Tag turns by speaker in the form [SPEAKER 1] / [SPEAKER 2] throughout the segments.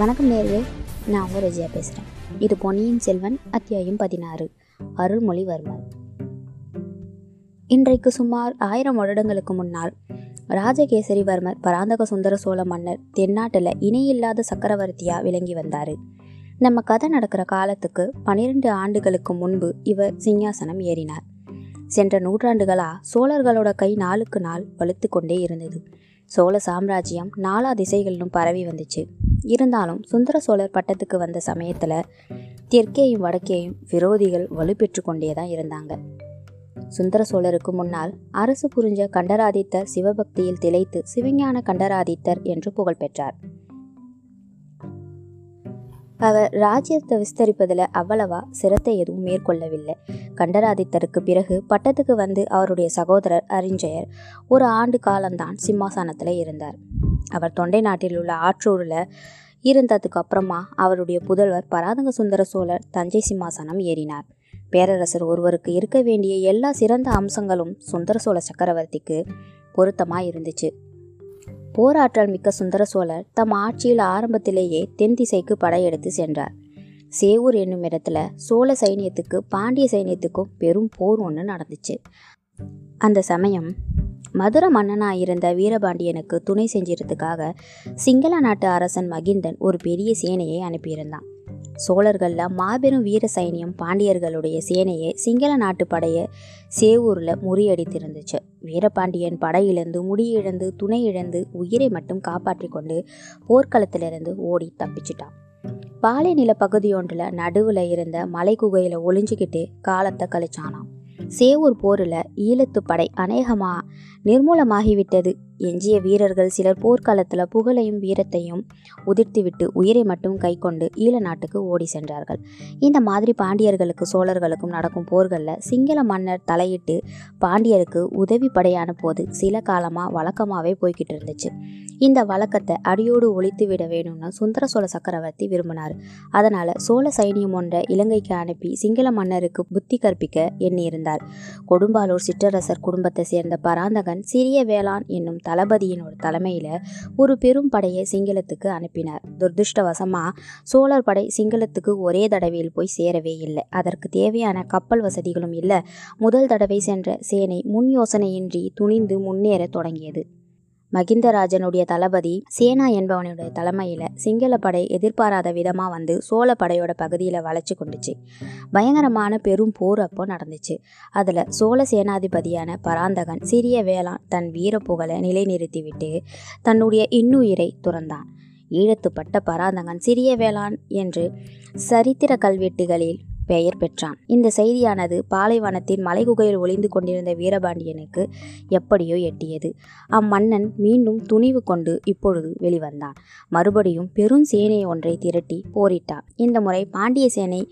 [SPEAKER 1] வணக்கம் நேர்களே நான் உங்கள் ரஜியா பேசுகிறேன் இது பொன்னியின் செல்வன் அத்தியாயம் பதினாறு அருள்மொழிவர்மன் இன்றைக்கு சுமார் ஆயிரம் வருடங்களுக்கு முன்னால் ராஜகேசரிவர்மர் பராந்தக சுந்தர சோழ மன்னர் தென்னாட்டில் இணையில்லாத சக்கரவர்த்தியாக விளங்கி வந்தார். நம்ம கதை நடக்கிற காலத்துக்கு பன்னிரெண்டு ஆண்டுகளுக்கு முன்பு இவர் சிங்காசனம் ஏறினார். சென்ற நூற்றாண்டுகளாக சோழர்களோட கை நாளுக்கு நாள் வலுத்து கொண்டே இருந்தது. சோழ சாம்ராஜ்யம் நாலா திசைகளிலும் பரவி வந்துச்சு. இருந்தாலும் சுந்தர சோழர் பட்டத்துக்கு வந்த சமயத்தில் தெற்கேயும் வடக்கேயும் விரோதிகள் வலுப்பெற்று கொண்டே தான் இருந்தாங்க. சுந்தர சோழருக்கு முன்னால் அரசு புரிஞ்ச கண்டராதித்தர் சிவபக்தியில் திளைத்து சிவஞான கண்டராதித்தர் என்று புகழ் பெற்றார். அவர் ராஜ்யத்தை விஸ்தரிப்பதில் அவ்வளவா சிரத்தை எதுவும் மேற்கொள்ளவில்லை. கண்டராதித்தருக்கு பிறகு பட்டத்துக்கு வந்து அவருடைய சகோதரர் அறிஞ்சயர் ஒரு ஆண்டு காலம்தான் சிம்மாசனத்தில் இருந்தார். அவர் தொண்டை நாட்டில் உள்ள ஆற்றூரில் இருந்ததுக்கு அப்புறமா அவருடைய புதல்வர் பராதங்க சுந்தர சோழர் தஞ்சை சிம்மாசனம் ஏறினார். பேரரசர் ஒருவருக்கு இருக்க வேண்டிய எல்லா சிறந்த அம்சங்களும் சுந்தர சோழ சக்கரவர்த்திக்கு பொருத்தமாக இருந்துச்சு. போராற்றல் மிக்க சுந்தர சோழர் தம் ஆட்சியில் ஆரம்பத்திலேயே தென் திசைக்கு படையெடுத்து சென்றார். சேவூர் என்னும் இடத்துல சோழ சைனியத்துக்கு பாண்டிய சைனியத்துக்கும் பெரும் போர் ஒன்று நடந்துச்சு. அந்த சமயம் மதுர மன்னனாக இருந்த வீரபாண்டியனுக்கு துணை செஞ்சிருத்துக்காக சிங்கள நாட்டு அரசன் மகிந்தன் ஒரு பெரிய சேனையை அனுப்பியிருந்தான். சோழர்களில் மாபெரும் வீர சைனியம் பாண்டியர்களுடைய சேனையை சிங்கள நாட்டு படையை சேவூரில் முறியடித்திருந்துச்சு. வீரபாண்டியன் படையிழந்து முடியிழந்து துணை இழந்து உயிரை மட்டும் காப்பாற்றி கொண்டு போர்க்களத்திலிருந்து ஓடி தப்பிச்சிட்டான். பாலை நில பகுதியொன்றில் நடுவில் இருந்த மலை குகையில் ஒளிஞ்சுக்கிட்டு காலத்தை கழிச்சானான் சேவூர் போரில் ஈழத்து படை அநேகமாக நிர்மூலமாகிவிட்டது. எஞ்சிய வீரர்கள் சிலர் போர்க்காலத்தில் புகழையும் வீரத்தையும் உதிர்த்துவிட்டு உயிரை மட்டும் கை கொண்டு ஈழ நாட்டுக்கு ஓடி சென்றார்கள். இந்த மாதிரி பாண்டியர்களுக்கு சோழர்களுக்கும் நடக்கும் போர்களில் சிங்கள மன்னர் தலையிட்டு பாண்டியருக்கு உதவி படையான போது சில காலமாக வழக்கமாகவே போய்கிட்டு இருந்துச்சு. இந்த வழக்கத்தை அடியோடு ஒழித்து விட வேணும்னு சுந்தர சோழ சக்கரவர்த்தி விரும்பினார். அதனால் சோழ சைனியம் ஒன்றை இலங்கைக்கு அனுப்பி சிங்கள மன்னருக்கு புத்தி கற்பிக்க எண்ணியிருந்தார். கொடும்பாலூர் சிற்றரசர் குடும்பத்தை சேர்ந்த பராந்தக மகன் சிறிய வேளாண் என்னும் தளபதியினோட தலைமையில் ஒரு பெரும் படையை சிங்களத்துக்கு அனுப்பினார். துர்திருஷ்டவசமாக சோழர் படை சிங்களத்துக்கு ஒரே தடவையில் போய் சேரவே இல்லை. அதற்கு தேவையான கப்பல் வசதிகளும் இல்லை. முதல் தடவை சென்ற சேனை முன் யோசனையின்றி துணிந்து முன்னேற தொடங்கியது. மகிந்தராஜனுடைய தளபதி சேனா என்பவனுடைய தலைமையில் சிங்கள படை எதிர்பாராத விதமாக வந்து சோழ படையோட பகுதியில் வளைச்சு கொண்டுச்சு. பயங்கரமான பெரும் போர் அப்போ நடந்துச்சு. அதில் சோழ சேனாதிபதியான பராந்தகன் சிறிய வேளாண் தன் வீர புகழை நிலைநிறுத்திவிட்டு தன்னுடைய இன்னுயிரை துறந்தான். ஈழத்துப்பட்ட பராந்தகன் சிறிய வேளாண் என்று சரித்திர கல்வெட்டுகளில் பெயர் பெற்றான். இந்த செய்தியானது பாலைவனத்தின் மலைகுகையில் ஒளிந்து கொண்டிருந்த வீரபாண்டியனுக்கு எப்படியோ எட்டியது. அம்மன்னன் மீண்டும் துணிவு கொண்டு இப்பொழுது வெளிவந்தான். மறுபடியும் பெரும் சேனை ஒன்றை திரட்டி போரிட்டான் இந்த முறை பாண்டிய சேனை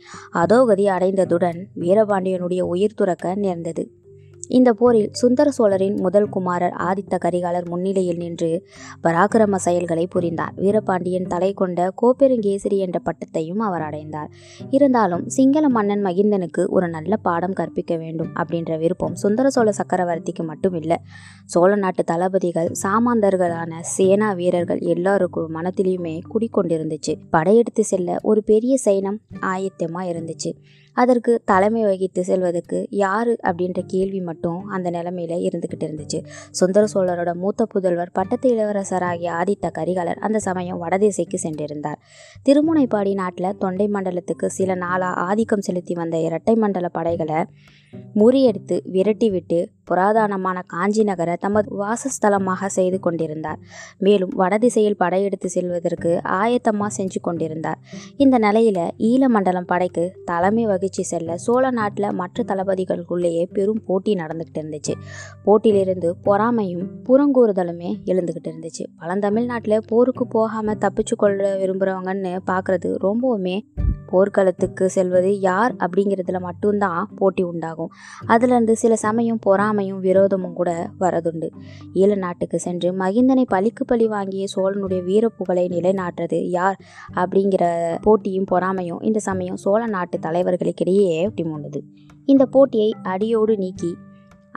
[SPEAKER 1] அதோகதி அடைந்ததுடன் வீரபாண்டியனுடைய உயிர் துறக்க நேர்ந்தது. இந்த போரில் சுந்தர சோழரின் முதல் குமாரர் ஆதித்த கரிகாலர் முன்னிலையில் நின்று பராக்கிரம செயல்களை புரிந்தார். வீரபாண்டியன் தலை கொண்ட கோப்பெருங்கேசரி என்ற பட்டத்தையும் அவர் அடைந்தார். இருந்தாலும் சிங்கள மன்னன் மகிந்தனுக்கு ஒரு நல்ல பாடம் கற்பிக்க வேண்டும் அப்படின்ற விருப்பம் சுந்தர சோழ சக்கரவர்த்திக்கு மட்டும் இல்லை சோழ நாட்டு தளபதிகள் சாமாந்தர்களான சேனா வீரர்கள் எல்லாருக்கும் மனத்திலையுமே குடிக்கொண்டிருந்துச்சு படையெடுத்து செல்ல ஒரு பெரிய சைனம் ஆயத்தமாக இருந்துச்சு. அதற்கு தலைமை வகித்து செல்வதற்கு யார் அப்படின்ற கேள்வி மட்டும் மட்டும் அந்த நிலைமையில இருந்துக்கிட்டு இருந்துச்சு. சுந்தர சோழரோட மூத்த புதல்வர் பட்டத்து இளவரசராகிய ஆதித்த கரிகாலர் அந்த சமயம் வடதேசைக்கு சென்றிருந்தார். திருமுனைப்பாடி நாட்டில் தொண்டை மண்டலத்துக்கு சில நாளாக ஆதிக்கம் செலுத்தி வந்த இரட்டை மண்டல படைகளை முறியடித்து விரட்டிவிட்டு புராதனமான காஞ்சி நகர தமது வாசஸ்தலமாக செய்து கொண்டிருந்தார். மேலும் வடதிசையில் படையெடுத்து செல்வதற்கு ஆயத்தமாக செஞ்சு கொண்டிருந்தார். இந்த நிலையில ஈழமண்டலம் படைக்கு தலைமை வகிச்சு செல்ல சோழ நாட்டில் மற்ற தளபதிகளுக்குள்ளேயே பெரும் போட்டி நடந்துகிட்டு இருந்துச்சு. போட்டியிலிருந்து பொறாமையும் புறங்கூறுதலுமே எழுந்துக்கிட்டு இருந்துச்சு. பழந்தமிழ்நாட்டில் போருக்கு போகாமல் தப்பிச்சு கொள்ள விரும்புகிறவங்கன்னு பார்க்குறது ரொம்பவுமே போர்க்களத்துக்கு செல்வது யார் அப்படிங்கிறதுல மட்டும்தான் போட்டி உண்டாகும். அதுலேருந்து சில சமயம் பொறாமை பொறாமையும் விரோதமும் கூட வரதுண்டு. ஈழ நாட்டுக்கு சென்று மகிந்தனை பழிக்கு பழி வாங்கிய சோழனுடைய வீரப்புகழை நிலைநாட்டுறது யார்? அப்படிங்கிற போட்டியும் பொறாமையும் இந்த சமயம் சோழ நாட்டு தலைவர்களுக்கிடையே முன்னது இந்த போட்டியை அடியோடு நீக்கி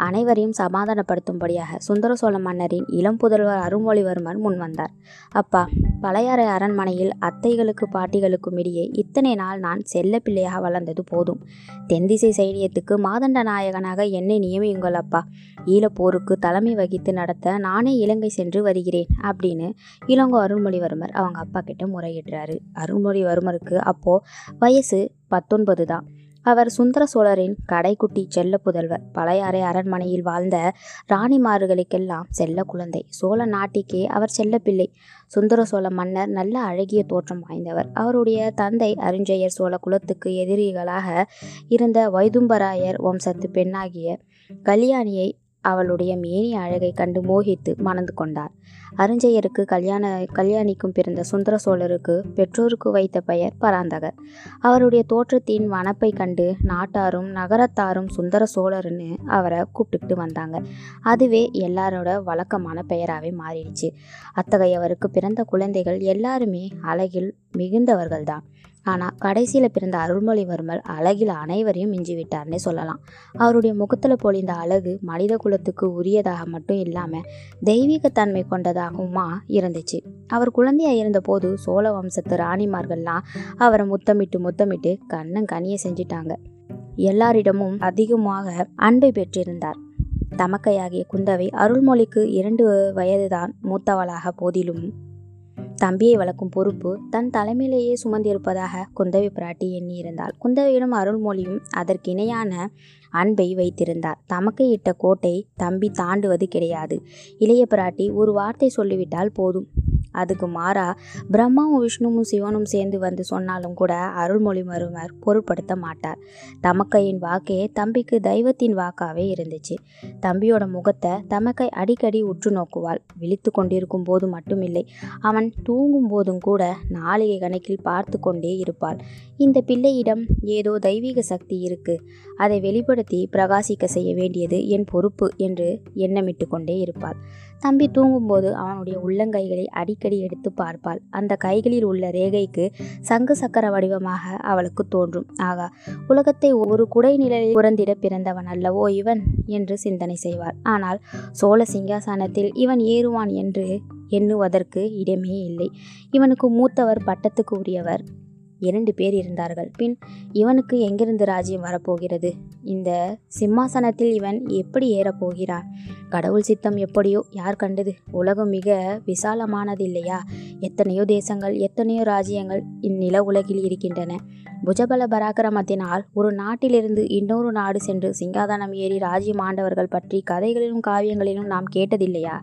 [SPEAKER 1] அனைவரையும் சமாதானப்படுத்தும்படியாக சுந்தர சோழ மன்னரின் இளம் புதல்வர் அருள்மொழிவர்மர் முன் வந்தார் அப்பா பழையாறை அரண்மனையில் அத்தைகளுக்கு பாட்டிகளுக்கும் இடையே இத்தனை நாள் நான் செல்ல பிள்ளையாக வளர்ந்தது போதும். தென்திசை சைனியத்துக்கு மாதண்ட நாயகனாக என்னை நியமியுங்கள் அப்பா. ஈழப்போருக்கு தலைமை வகித்து நடத்த நானே இலங்கை சென்று வருகிறேன் அப்படின்னு இளங்கோ அருள்மொழிவர்மர் அவங்க அப்பா கிட்ட முறையிடுறாரு. அருள்மொழிவர்மருக்கு அப்போ வயசு பத்தொன்பது தான். அவர் சுந்தர சோழரின் கடைக்குட்டி செல்ல புதல்வர். பழையாறை அரண்மனையில் வாழ்ந்த ராணிமார்களுக்கெல்லாம் செல்ல குழந்தை. சோழ நாட்டிக்கே அவர் செல்ல பிள்ளை சுந்தர சோழ மன்னர் நல்ல அழகிய தோற்றம் வாய்ந்தவர். அவருடைய தந்தை அருஞ்சயர் சோழ குலத்துக்கு எதிரிகளாக இருந்த வைதும்பராயர் வம்சத்து பெண்ணாகிய கல்யாணியை அவளுடைய மேனி அழகை கண்டு மோகித்து மணந்து கொண்டார். அருஞ்செயருக்கு கல்யாண கல்யாணிக்கும் பிறந்த சுந்தர சோழருக்கு பெற்றோருக்கு வைத்த பெயர் பராந்தகர். அவருடைய தோற்றத்தின் வனப்பை கண்டு நாட்டாரும் நகரத்தாரும் சுந்தர சோழர்னு அவரை கூப்பிட்டுக்கிட்டு வந்தாங்க. அதுவே எல்லாரோட வழக்கமான பெயராகவே மாறிடுச்சு. அத்தகையவருக்கு பிறந்த குழந்தைகள் எல்லாருமே அழகில் மிகுந்தவர்கள்தான். ஆனால் கடைசியில் பிறந்த அருள்மொழிவர்மர் அழகில் அனைவரையும் மிஞ்சி விட்டார்னே சொல்லலாம். அவருடைய முகத்தில் பொழிந்த அழகு மனித குலத்துக்கு உரியதாக மட்டும் இல்லாமல் தெய்வீகத்தன்மை கொண்டதாகவுமா இருந்துச்சு. அவர் குழந்தையாக இருந்தபோது சோழ வம்சத்து ராணிமார்கள்லாம் அவரை முத்தமிட்டு முத்தமிட்டு கண்ணும் கனிய செஞ்சிட்டாங்க. எல்லாரிடமும் அதிகமாக அன்பை பெற்றிருந்தார். தமக்கையாகிய குந்தவை அருள்மொழிக்கு இரண்டு வயதுதான் மூத்தவளாக போதிலும் தம்பியை வளர்க்கும் பொறுப்பு தன் தலைமையிலேயே சுமந்திருப்பதாக குந்தவை பிராட்டி எண்ணியிருந்தாள். குந்தவையிடம் அருள்மொழியும் அதற்கிணையான அன்பை வைத்திருந்தார். தமக்கு இட்ட கோட்டை தம்பி தாண்டுவது கிடையாது. இளைய பிராட்டி ஒரு வார்த்தை சொல்லிவிட்டால் போதும். அதுக்கு மாறா பிரம்மாவும் விஷ்ணுவும் சிவனும் சேர்ந்து வந்து சொன்னாலும் கூட அருள்மொழிமருமர் பொருட்படுத்த மாட்டார். தமக்கையின் வாக்கே தம்பிக்கு தெய்வத்தின் வாக்காவே இருந்துச்சு. தம்பியோட முகத்தை தமக்கை அடிக்கடி உற்று நோக்குவாள். விழித்து கொண்டிருக்கும் போது மட்டுமில்லை அவன் தூங்கும் போதும் கூட நாளிகை கணக்கில் பார்த்து கொண்டே இருப்பாள். இந்த பிள்ளையிடம் ஏதோ தெய்வீக சக்தி இருக்கு. அதை வெளிப்படுத்தி பிரகாசிக்க செய்ய வேண்டியது என் பொறுப்பு என்று எண்ணமிட்டு கொண்டே இருப்பாள். தம்பி தூங்கும்போது அவனுடைய உள்ளங்கைகளை அடிக்கடி எடுத்து பார்ப்பாள். அந்த கைகளில் உள்ள ரேகைக்கு சங்கு சக்கர வடிவமாக அவளுக்கு தோன்றும். ஆகா உலகத்தை ஒரு குடை நிழலில் புறந்திட பிறந்தவன் அல்லவோ இவன் என்று சிந்தனை செய்வாள். ஆனால் சோழ சிங்காசனத்தில் இவன் ஏறுவான் என்று எண்ணுவதற்கு இடமே இல்லை. இவனுக்கு மூத்தவர் பட்டத்துக்கு உரியவர். இரண்டு பேர் இருந்தார்கள். பின் இவனுக்கு எங்கிருந்து ராஜ்யம் வரப்போகிறது? இந்த சிம்மாசனத்தில் இவன் எப்படி ஏறப்போகிறான் கடவுள் சித்தம் எப்படியோ? யார் கண்டது? உலகம் மிக விசாலமானது இல்லையா எத்தனையோ தேசங்கள் எத்தனையோ ராஜ்யங்கள் இந்நில உலகில் இருக்கின்றன. புஜபல பராக்கிரமத்தினால் ஒரு நாட்டிலிருந்து இன்னொரு நாடு சென்று சிங்காதனம் ஏறி ராஜ்யம் ஆண்டவர்கள் பற்றி கதைகளிலும் காவியங்களிலும் நாம் கேட்டதில்லையா?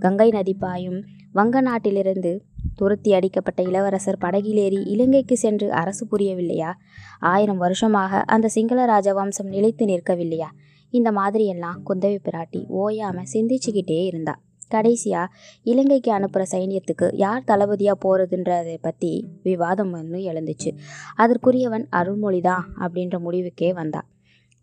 [SPEAKER 1] கங்கை நதி பாயும் வங்க நாட்டிலிருந்து துரத்தி அடிக்கப்பட்ட இளவரசர் படகிலேறி இலங்கைக்கு சென்று அரசு புரியவில்லையா? ஆயிரம் வருஷமாக அந்த சிங்கள ராஜ வம்சம் நிலைத்து நிற்கவில்லையா? இந்த மாதிரியெல்லாம் குந்தவி பிராட்டி ஓயாமல் சிந்திச்சுக்கிட்டே இருந்தா. கடைசியாக இலங்கைக்கு அனுப்புகிற சைனியத்துக்கு யார் தளபதியாக போகிறதுன்றதை பற்றி விவாதம் ஒன்று எழுந்துச்சு. அதற்குரியவன் அருள்மொழிதான் அப்படின்ற முடிவுக்கே வந்தாள்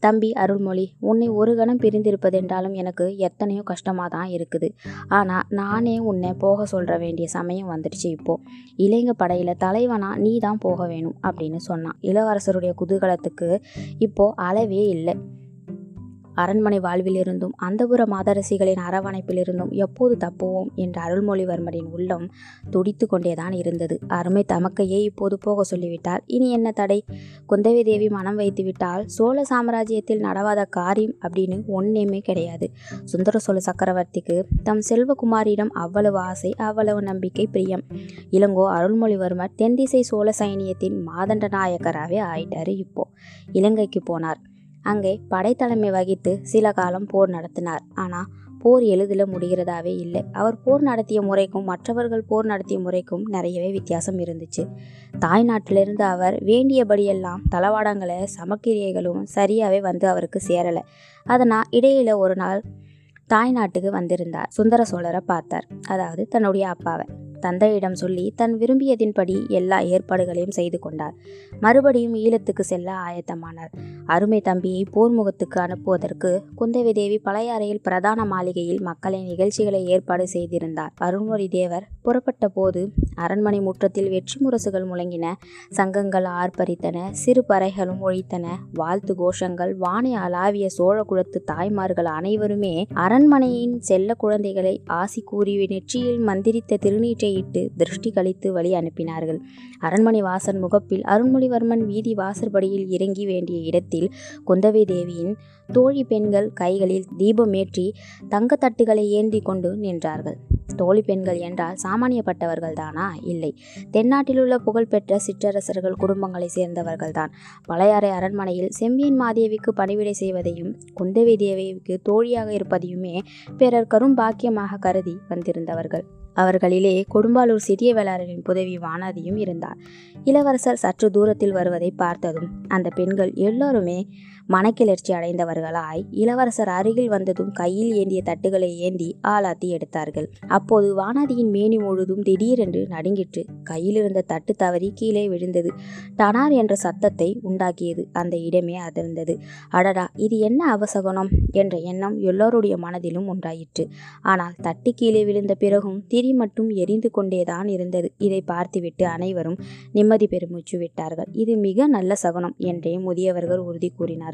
[SPEAKER 1] தம்பி அருள்மொழி உன்னை ஒரு கணம் பிரிந்திருப்பதென்றாலும் எனக்கு எத்தனையோ கஷ்டமாக தான் இருக்குது. ஆனால் நானே உன்னை போக சொல்கிற வேண்டிய சமயம் வந்துடுச்சு இப்போது இளைஞ படையில் தலைவனா நீ தான் போக வேணும் அப்படின்னு சொன்னான். இளவரசருடைய குதூகலத்துக்கு இப்போது அளவே இல்லை. அரண்மனை வாழ்விலிருந்தும் அந்தபுர மாதரசிகளின் அரவணைப்பிலிருந்தும் எப்போது தப்புவோம் என்ற அருள்மொழிவர்மரின் உள்ளம் துடித்து கொண்டேதான் இருந்தது. அருமை தமக்கையே இப்போது போக சொல்லிவிட்டார். இனி என்ன தடை? குந்தவி தேவி மனம் வைத்துவிட்டால் சோழ சாம்ராஜ்யத்தில் நடவாத காரியம் அப்படின்னு ஒன்றுமே கிடையாது. சுந்தர சோழ சக்கரவர்த்திக்கு தம் செல்வகுமாரியிடம் அவ்வளவு ஆசை அவ்வளவு நம்பிக்கை பிரியம். இளங்கோ அருள்மொழிவர்மர் தென்திசை சோழ சைனியத்தின் மாதண்ட நாயக்கராகவே ஆயிட்டாரு இப்போ. இலங்கைக்கு போனார். அங்கே படைத்தலைமை வகித்து சில காலம் போர் நடத்தினார். ஆனால் போர் எளிதில் முடிகிறதாவே இல்லை. அவர் போர் நடத்திய முறைக்கும் மற்றவர்கள் போர் நடத்திய முறைக்கும் நிறையவே வித்தியாசம் இருந்துச்சு. தாய்நாட்டிலிருந்து அவர் வேண்டியபடியெல்லாம் தளவாடங்களை சமக்கிரியைகளும் சரியாகவே வந்து அவருக்கு சேரலை. அதனால் இடையில ஒரு நாள் தாய்நாட்டுக்கு வந்திருந்தார். சுந்தர சோழரை பார்த்தார். அதாவது தன்னுடைய அப்பாவை. தந்தையிடம் சொல்லி தன் விரும்பியதின்படி எல்லா ஏற்பாடுகளையும் செய்து கொண்டார். மறுபடியும் ஈழத்துக்கு செல்ல ஆயத்தமானார். அருமை தம்பியை போர்முகத்துக்கு அனுப்புவதற்கு குந்தவி தேவி பழையாறையில் பிரதான மாளிகையில் மக்களை நிகழ்ச்சிகளை ஏற்பாடு செய்திருந்தார். அருண்மொழி தேவர் புறப்பட்ட போது அரண்மனை முற்றத்தில் வெற்றி முரசுகள் முழங்கின சங்கங்கள் ஆர்ப்பரித்தன சிறு பறைகளும் ஒழித்தன வாழ்த்து கோஷங்கள் வானை அளாவிய சோழ குலத்து தாய்மார்கள் அனைவருமே அரண்மனையின் செல்ல குழந்தைகளை ஆசி கூறி நெற்றியில் மந்திரித்த திருநீற்றை முறையிட்டு திருஷ்டி கழித்து வழி அனுப்பினார்கள். அரண்மனை வாசன் முகப்பில் அருண்மொழிவர்மன் வீதி வாசற்படியில் இறங்கி வேண்டிய இடத்தில் குந்தவை தேவியின் தோழி பெண்கள் கைகளில் தீபமேற்றி தங்கத்தட்டுகளை ஏந்தி கொண்டு நின்றார்கள். தோழி பெண்கள் என்றால் சாமானியப்பட்டவர்கள் தானா இல்லை. தென்னாட்டிலுள்ள புகழ்பெற்ற சிற்றரசர்கள் குடும்பங்களை சேர்ந்தவர்கள்தான். பழையாறை அரண்மனையில் செம்பியன் மாதேவிக்கு பணிவிடை செய்வதையும் குந்தவை தேவிக்கு தோழியாக இருப்பதையுமே பிறர் கரும் பாக்கியமாக கருதி வந்திருந்தவர்கள். அவர்களிலே கொடும்பாலூர் சிறிய வேளாளரின் புதவி வானதியும் இருந்தார். இளவரசர் சற்று தூரத்தில் வருவதை பார்த்ததும் அந்த பெண்கள் எல்லோருமே மனக்கிளர்ச்சி அடைந்தவர்களாய் இளவரசர் அருகில் வந்ததும் கையில் ஏந்திய தட்டுகளை ஏந்தி ஆளாத்தி எடுத்தார்கள். அப்போது வானதியின் மேனி முழுதும் திடீரென்று நடுங்கிற்று. கையில் இருந்த தட்டு தவறி கீழே விழுந்தது. டனார் என்ற சத்தத்தை உண்டாக்கியது அந்த இடமே அதிர்ந்தது. அடடா இது என்ன அவசகுணம் என்ற எண்ணம் எல்லோருடைய மனதிலும் உண்டாயிற்று. ஆனால் தட்டு கீழே விழுந்த பிறகும் திரி மட்டும் எரிந்து கொண்டேதான் இருந்தது. இதை பார்த்துவிட்டு அனைவரும் நிம்மதி பெருமூச்சு விட்டார்கள். இது மிக நல்ல சகுனம் என்றே முதியவர்கள் உறுதி கூறினார்கள்.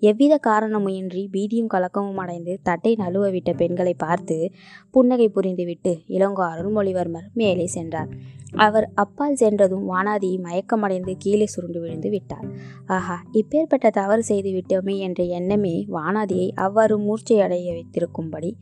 [SPEAKER 1] எவ்வித காரணமுமின்றி பீதியும் கலக்கமும் அடைந்து தட்டை நழுவ விட்ட பெண்களை பார்த்து புன்னகை புரிந்துவிட்டு இளங்கோ அருள்மொழிவர்மர் மேலே சென்றார். அவர் அப்பால் சென்றதும் வானாதி மயக்கமடைந்து கீழே சுருண்டு விழுந்து விட்டார். ஆஹா இப்பேற்பட்ட தவறு செய்து விட்டோமே என்ற எண்ணமே வானாதியை அவ்வாறு மூர்ச்சையடைய வைத்திருக்கும்படி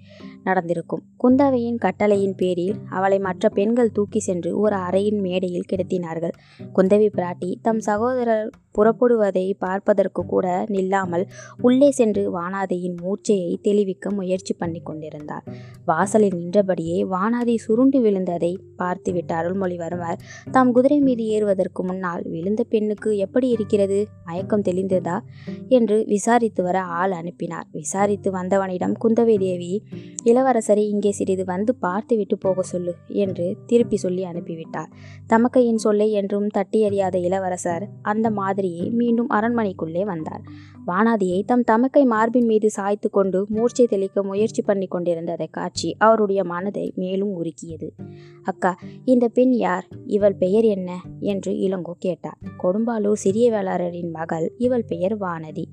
[SPEAKER 1] நடந்திருக்கும். குந்தவையின் கட்டளையின் பேரில் அவளை மற்ற பெண்கள் தூக்கி சென்று ஒரு அறையின் மேடையில் கிடத்தினார்கள். குந்தவி பிராட்டி தம் சகோதரர் புறப்படுவதை பார்ப்பதற்கு கூட நில்லாமல் உள்ளே சென்று வானாதியின் மூர்ச்சையை தெளிவிக்க முயற்சி பண்ணி கொண்டிருந்தார் வாசலில் நின்றபடியே வானாதி சுருண்டு விழுந்ததை பார்த்துவிட்ட வருவார். தாம் குதிரை மீது ஏறுவதற்கு முன்னால் விழுந்த பெண்ணுக்கு எப்படி இருக்கிறது? மயக்கம் தெளிந்ததா? என்று விசாரித்து வர ஆள் அனுப்பினார். விசாரித்து வந்தவனிடம் குந்தவை தேவி இளவரசரை இங்கே சிறிது வந்து பார்த்துவிட்டு போக சொல்லு என்று திருப்பி சொல்லி அனுப்பிவிட்டார். தமக்கையின் சொல்லை என்றும் தட்டி அறியாத இளவரசர் அந்த மாதிரியே மீண்டும் அரண்மனைக்குள்ளே வந்தார். வானாதியை தம் தமக்கை மார்பின் மீது சாய்த்து கொண்டு மூர்ச்சை தெளிக்க முயற்சி பண்ணி கொண்டிருந்ததை காட்சி அவருடைய மனதை மேலும் உருக்கியது. அக்கா இந்த பெண் யார்? இவள் பெயர் என்ன? என்று இளங்கோ கேட்டார். கொடும்பாலூர் சிறிய வேளாளரின் மகள். இவள் பெயர் வானதி.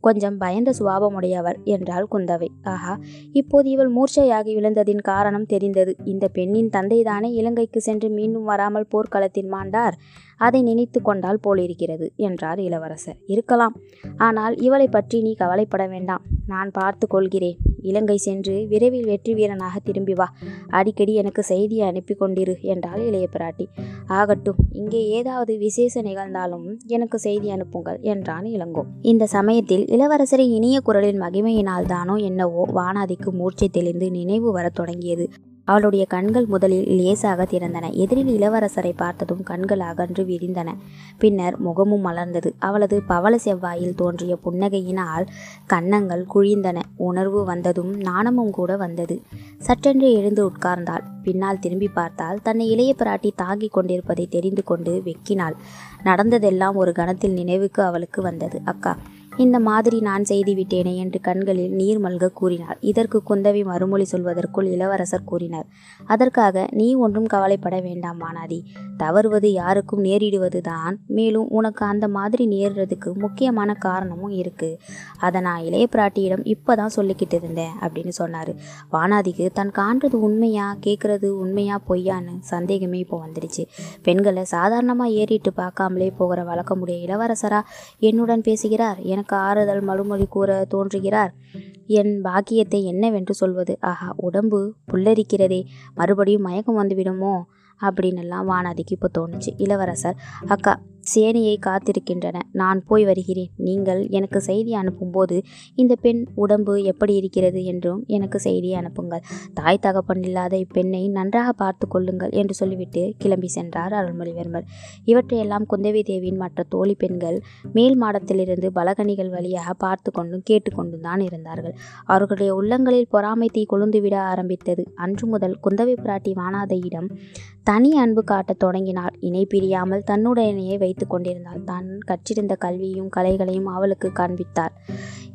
[SPEAKER 1] கொஞ்சம் பயந்த சுபாவமுடையவர் என்றாள் குந்தவை. ஆஹா இப்போது இவள் மூர்ச்சையாகி விழுந்ததின் காரணம் தெரிந்தது. இந்த பெண்ணின் தந்தைதானே இலங்கைக்கு சென்று மீண்டும் வராமல் போர்க்களத்தில் மாண்டார்? அதை நினைத்து கொண்டால் போலிருக்கிறது என்றார் இளவரசர். இருக்கலாம். ஆனால் இவளை பற்றி நீ கவலைப்பட வேண்டாம். நான் பார்த்து கொள்கிறேன். இலங்கை சென்று விரைவில் வெற்றி வீரனாக திரும்பி வா. அடிக்கடி எனக்கு செய்தியை அனுப்பி கொண்டிரு என்றாள் இளைய பிராட்டி. ஆகட்டும் இங்கே ஏதாவது விசேஷ நிகழ்ந்தாலும் எனக்கு செய்தி அனுப்புங்கள் என்றான் இளங்கோ. இந்த சமயத்தில் இளவரசரின் இனிய குரலின் மகிமையினால் தானோ என்னவோ வானாதிக்கு மூர்ச்சை தெளிந்து நினைவு வரத் தொடங்கியது. அவளுடைய கண்கள் முதலில் லேசாக திறந்தன. எதிரில் இளவரசரை பார்த்ததும் கண்கள் அகன்று விரிந்தன. பின்னர் முகமும் மலர்ந்தது. அவளது பவள செவ்வாயில் தோன்றிய புன்னகையினால் கன்னங்கள் குழிந்தன. உணர்வு வந்ததும் நாணமும் கூட வந்தது. சற்றென்று எழுந்து உட்கார்ந்தாள். பின்னால் திரும்பி பார்த்தால் தன்னை இளைய பிராட்டி தாங்கிக் கொண்டிருப்பதை தெரிந்து கொண்டு வெக்கினாள். நடந்ததெல்லாம் ஒரு கணத்தில் நினைவுக்கு அவளுக்கு வந்தது. அக்கா இந்த மாதிரி நான் செய்து விட்டேனே என்று கண்களில் நீர் மல்க கூறினார். இதற்கு குந்தவி மறுமொழி சொல்வதற்குள் இளவரசர் கூறினார். அதற்காக நீ ஒன்றும் கவலைப்பட வேண்டாம் மானாதி தவறுவது யாருக்கும் நேரிடுவது தான் மேலும் உனக்கு அந்த மாதிரி நேர்றதுக்கு முக்கியமான காரணமும் இருக்கு. அதை நான் இளைய பிராட்டியிடம் இப்போதான் சொல்லிக்கிட்டு இருந்தேன் அப்படின்னு சொன்னார். வானாதிக்கு தான் காண்றது உண்மையா கேட்குறது உண்மையா பொய்யான்னு சந்தேகமே இப்போ வந்துடுச்சு. பெண்களை சாதாரணமாக ஏறிட்டு பார்க்காமலே போகிற வழக்கமுடைய இளவரசரா என்னுடன் பேசுகிறார்? எனக்கு ஆறுதல் மறுமொழி கூற தோன்றுகிறார். என் பாக்கியத்தை என்னவென்று சொல்வது? ஆஹா உடம்பு புல்லரிக்கிறதே. மறுபடியும் மயக்கம் வந்துவிடுமோ? அப்படின்னெல்லாம் வானாதிக்கு இப்போ தோணுச்சு. இளவரசர் அக்கா சேனையை காத்திருக்கின்றன. நான் போய் வருகிறேன். நீங்கள் எனக்கு செய்தி அனுப்பும்போது இந்த பெண் உடம்பு எப்படி இருக்கிறது என்றும் எனக்கு செய்தி அனுப்புங்கள். தாய் தகப்பன் இல்லாத இப்பெண்ணை நன்றாக பார்த்து கொள்ளுங்கள் என்று சொல்லிவிட்டு கிளம்பி சென்றார் அருள்மொழிவர்மர். இவற்றையெல்லாம் குந்தவி தேவியின் மற்ற தோழி பெண்கள் மேல் மாடத்திலிருந்து பலகணிகள் வழியாக பார்த்து கொண்டும் கேட்டுக்கொண்டும் தான் இருந்தார்கள். அவர்களுடைய உள்ளங்களில் பொறாமை தீ கொழுந்துவிட ஆரம்பித்தது. அன்று முதல் குந்தவை பிராட்டி வானாதையிடம் தனி அன்பு காட்டத் தொடங்கினாள். இணை பிரியாமல் தன்னுடனேயே வைத்து கொண்டிருந்தாள். தான் கற்றிருந்த கல்வியும் கலைகளையும் அவளுக்கு காண்பித்தார்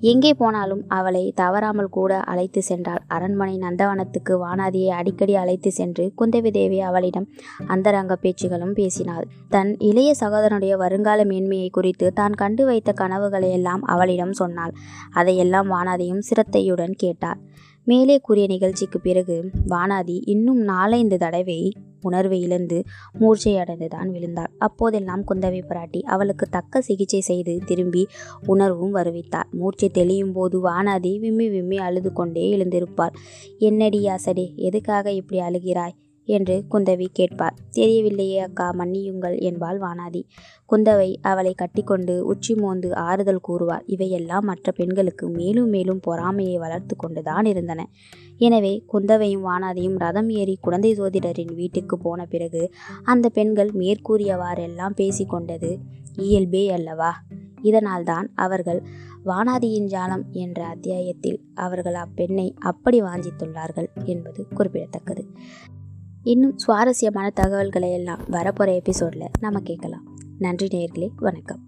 [SPEAKER 1] எங்கே போனாலும் அவளை தவறாமல் கூட அழைத்து சென்றாள். அரண்மனை நந்தவனத்துக்கு வானாதியை அடிக்கடி அழைத்து சென்று குந்தவி தேவி அவளிடம் அந்தரங்க பேச்சுகளும் பேசினாள். தன் இளைய சகோதரனுடைய வருங்கால மேன்மையை குறித்து தான் கண்டு வைத்த கனவுகளையெல்லாம் அவளிடம் சொன்னாள். அதையெல்லாம் வானாதியும் சிரத்தையுடன் கேட்டார் மேலே கூறிய நிகழ்ச்சிக்கு பிறகு வானாதி இன்னும் நாலைந்து தடவை உணர்வை இழந்து மூர்ச்சையடைந்துதான் விழுந்தாள். அப்போதெல்லாம் குந்தவை பிராட்டி அவளுக்கு தக்க சிகிச்சை செய்து திரும்பி உணர்வும் வருவித்தார் மூர்ச்சை தெளியும் போது வானாதி விம்மி விம்மி அழுது கொண்டே எழுந்திருப்பாள். என்னடி அசடே எதுக்காக இப்படி அழுகிறாய்? என்று குந்தவி கேட்பார். தெரியவில்லையே அக்கா மன்னியுங்கள் என்பாள் வானாதி குந்தவை அவளை கட்டிக்கொண்டு உச்சி மோந்து ஆறுதல் கூறுவார் இவையெல்லாம் மற்ற பெண்களுக்கு மேலும் மேலும் பொறாமையை வளர்த்து கொண்டுதான் இருந்தன. எனவே குந்தவையும் வானாதியும் ரதம் ஏறி குழந்தை சோதிடரின் வீட்டுக்கு போன பிறகு அந்த பெண்கள் மேற்கூறியவாறெல்லாம் பேசிக்கொண்டது இயல்பே அல்லவா? இதனால்தான் அவர்கள் வானாதியின் ஜாலம் என்ற அத்தியாயத்தில் அவர்கள் அப்பெண்ணை அப்படி வாஞ்சித்துள்ளார்கள் என்பது குறிப்பிடத்தக்கது. இன்னும் சுவாரஸ்யமான தகவல்களை எல்லாம் வரப்போகிற எபிசோடில் நம்ம கேட்கலாம். நன்றி நேர்களே வணக்கம்.